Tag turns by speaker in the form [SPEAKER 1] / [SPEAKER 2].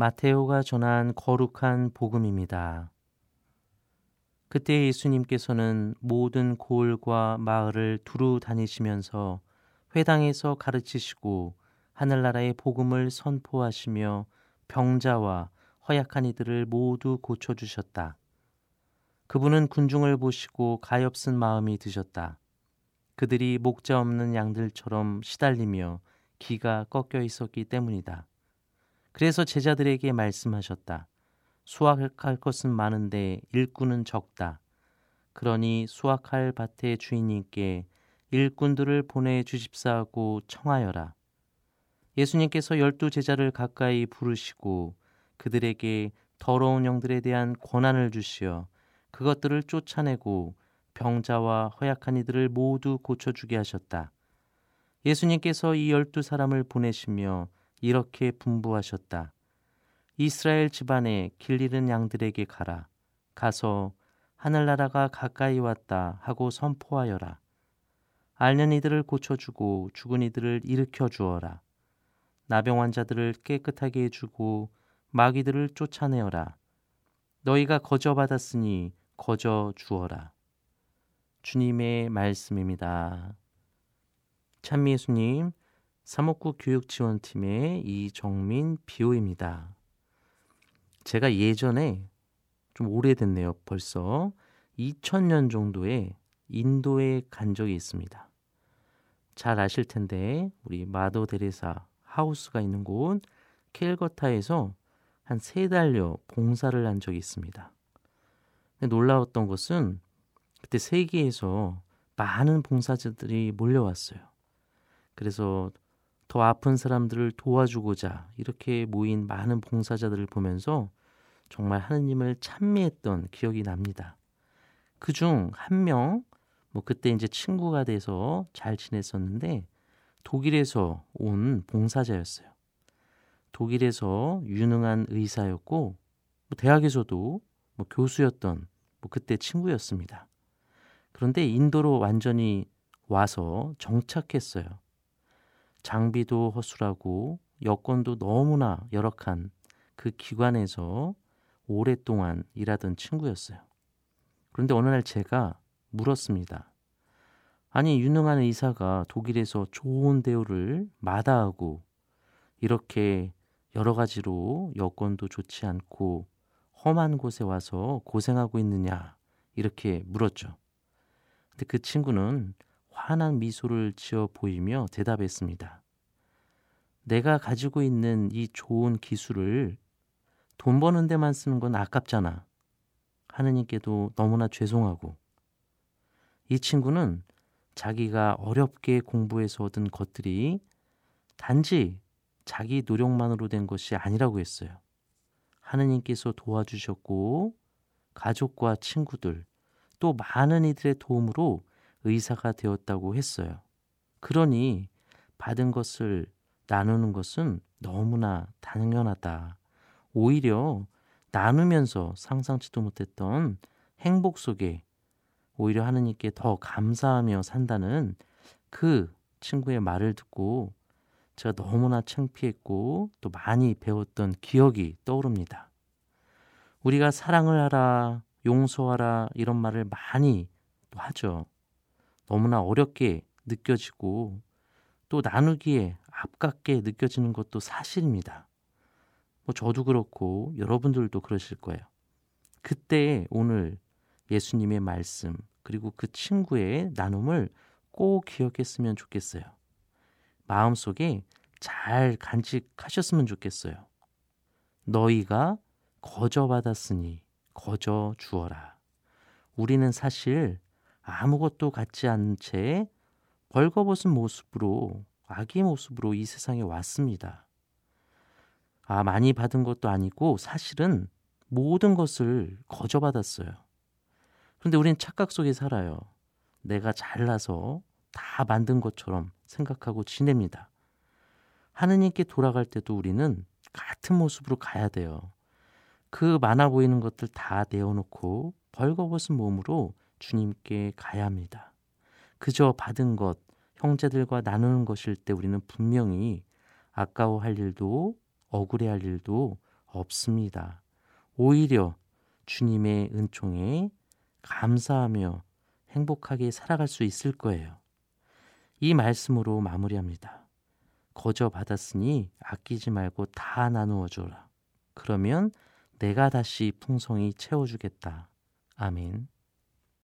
[SPEAKER 1] 마테오가 전한 거룩한 복음입니다. 그때 예수님께서는 모든 고을과 마을을 두루 다니시면서 회당에서 가르치시고 하늘나라의 복음을 선포하시며 병자와 허약한 이들을 모두 고쳐주셨다. 그분은 군중을 보시고 가엾은 마음이 드셨다. 그들이 목자 없는 양들처럼 시달리며 기가 꺾여 있었기 때문이다. 그래서 제자들에게 말씀하셨다. 수확할 것은 많은데 일꾼은 적다. 그러니 수확할 밭의 주인님께 일꾼들을 보내 주십사하고 청하여라. 예수님께서 열두 제자를 가까이 부르시고 그들에게 더러운 영들에 대한 권한을 주시어 그것들을 쫓아내고 병자와 허약한 이들을 모두 고쳐주게 하셨다. 예수님께서 이 열두 사람을 보내시며 이렇게 분부하셨다. 이스라엘 집안에 길 잃은 양들에게 가라. 가서 하늘나라가 가까이 왔다 하고 선포하여라. 앓는 이들을 고쳐주고 죽은 이들을 일으켜 주어라. 나병 환자들을 깨끗하게 해주고 마귀들을 쫓아내어라. 너희가 거저 받았으니 거저 주어라. 주님의 말씀입니다. 참미예수님, 사목구 교육지원팀의 이정민 비호입니다. 제가 예전에 좀 오래됐네요. 벌써 2000년 정도에 인도에 간 적이 있습니다. 잘 아실 텐데 우리 마도 데레사 하우스가 있는 곳 켈거타에서 한 세 달여 봉사를 한 적이 있습니다. 놀라웠던 것은 그때 세계에서 많은 봉사자들이 몰려왔어요. 그래서 더 아픈 사람들을 도와주고자 이렇게 모인 많은 봉사자들을 보면서 정말 하느님을 찬미했던 기억이 납니다. 그 중 한 명, 뭐 그때 이제 친구가 돼서 잘 지냈었는데 독일에서 온 봉사자였어요. 독일에서 유능한 의사였고 뭐 대학에서도 뭐 교수였던 뭐 그때 친구였습니다. 그런데 인도로 완전히 와서 정착했어요. 장비도 허술하고 여건도 너무나 열악한 그 기관에서 오랫동안 일하던 친구였어요. 그런데 어느 날 제가 물었습니다. 아니, 유능한 의사가 독일에서 좋은 대우를 마다하고 이렇게 여러 가지로 여건도 좋지 않고 험한 곳에 와서 고생하고 있느냐 이렇게 물었죠. 근데 그 친구는 환한 미소를 지어 보이며 대답했습니다. 내가 가지고 있는 이 좋은 기술을 돈 버는 데만 쓰는 건 아깝잖아. 하느님께도 너무나 죄송하고. 이 친구는 자기가 어렵게 공부해서 얻은 것들이 단지 자기 노력만으로 된 것이 아니라고 했어요. 하느님께서 도와주셨고 가족과 친구들 또 많은 이들의 도움으로 의사가 되었다고 했어요. 그러니 받은 것을 나누는 것은 너무나 당연하다. 오히려 나누면서 상상치도 못했던 행복 속에 오히려 하느님께 더 감사하며 산다는 그 친구의 말을 듣고 제가 너무나 창피했고 또 많이 배웠던 기억이 떠오릅니다. 우리가 사랑을 하라, 용서하라 이런 말을 많이 하죠. 너무나 어렵게 느껴지고 또 나누기에 아깝게 느껴지는 것도 사실입니다. 뭐 저도 그렇고 여러분들도 그러실 거예요. 그때 오늘 예수님의 말씀 그리고 그 친구의 나눔을 꼭 기억했으면 좋겠어요. 마음속에 잘 간직하셨으면 좋겠어요. 너희가 거저 받았으니 거저 주어라. 우리는 사실 아무것도 갖지 않은 채 벌거벗은 모습으로 아기 모습으로 이 세상에 왔습니다. 아, 많이 받은 것도 아니고 사실은 모든 것을 거저 받았어요. 그런데 우린 착각 속에 살아요. 내가 잘나서 다 만든 것처럼 생각하고 지냅니다. 하느님께 돌아갈 때도 우리는 같은 모습으로 가야 돼요. 그 많아 보이는 것들 다 내어놓고 벌거벗은 몸으로 주님께 가야 합니다. 그저 받은 것, 형제들과 나누는 것일 때 우리는 분명히 아까워할 일도 억울해할 일도 없습니다. 오히려 주님의 은총에 감사하며 행복하게 살아갈 수 있을 거예요. 이 말씀으로 마무리합니다. 거저 받았으니 아끼지 말고 다 나누어 줘라. 그러면 내가 다시 풍성히 채워주겠다. 아멘.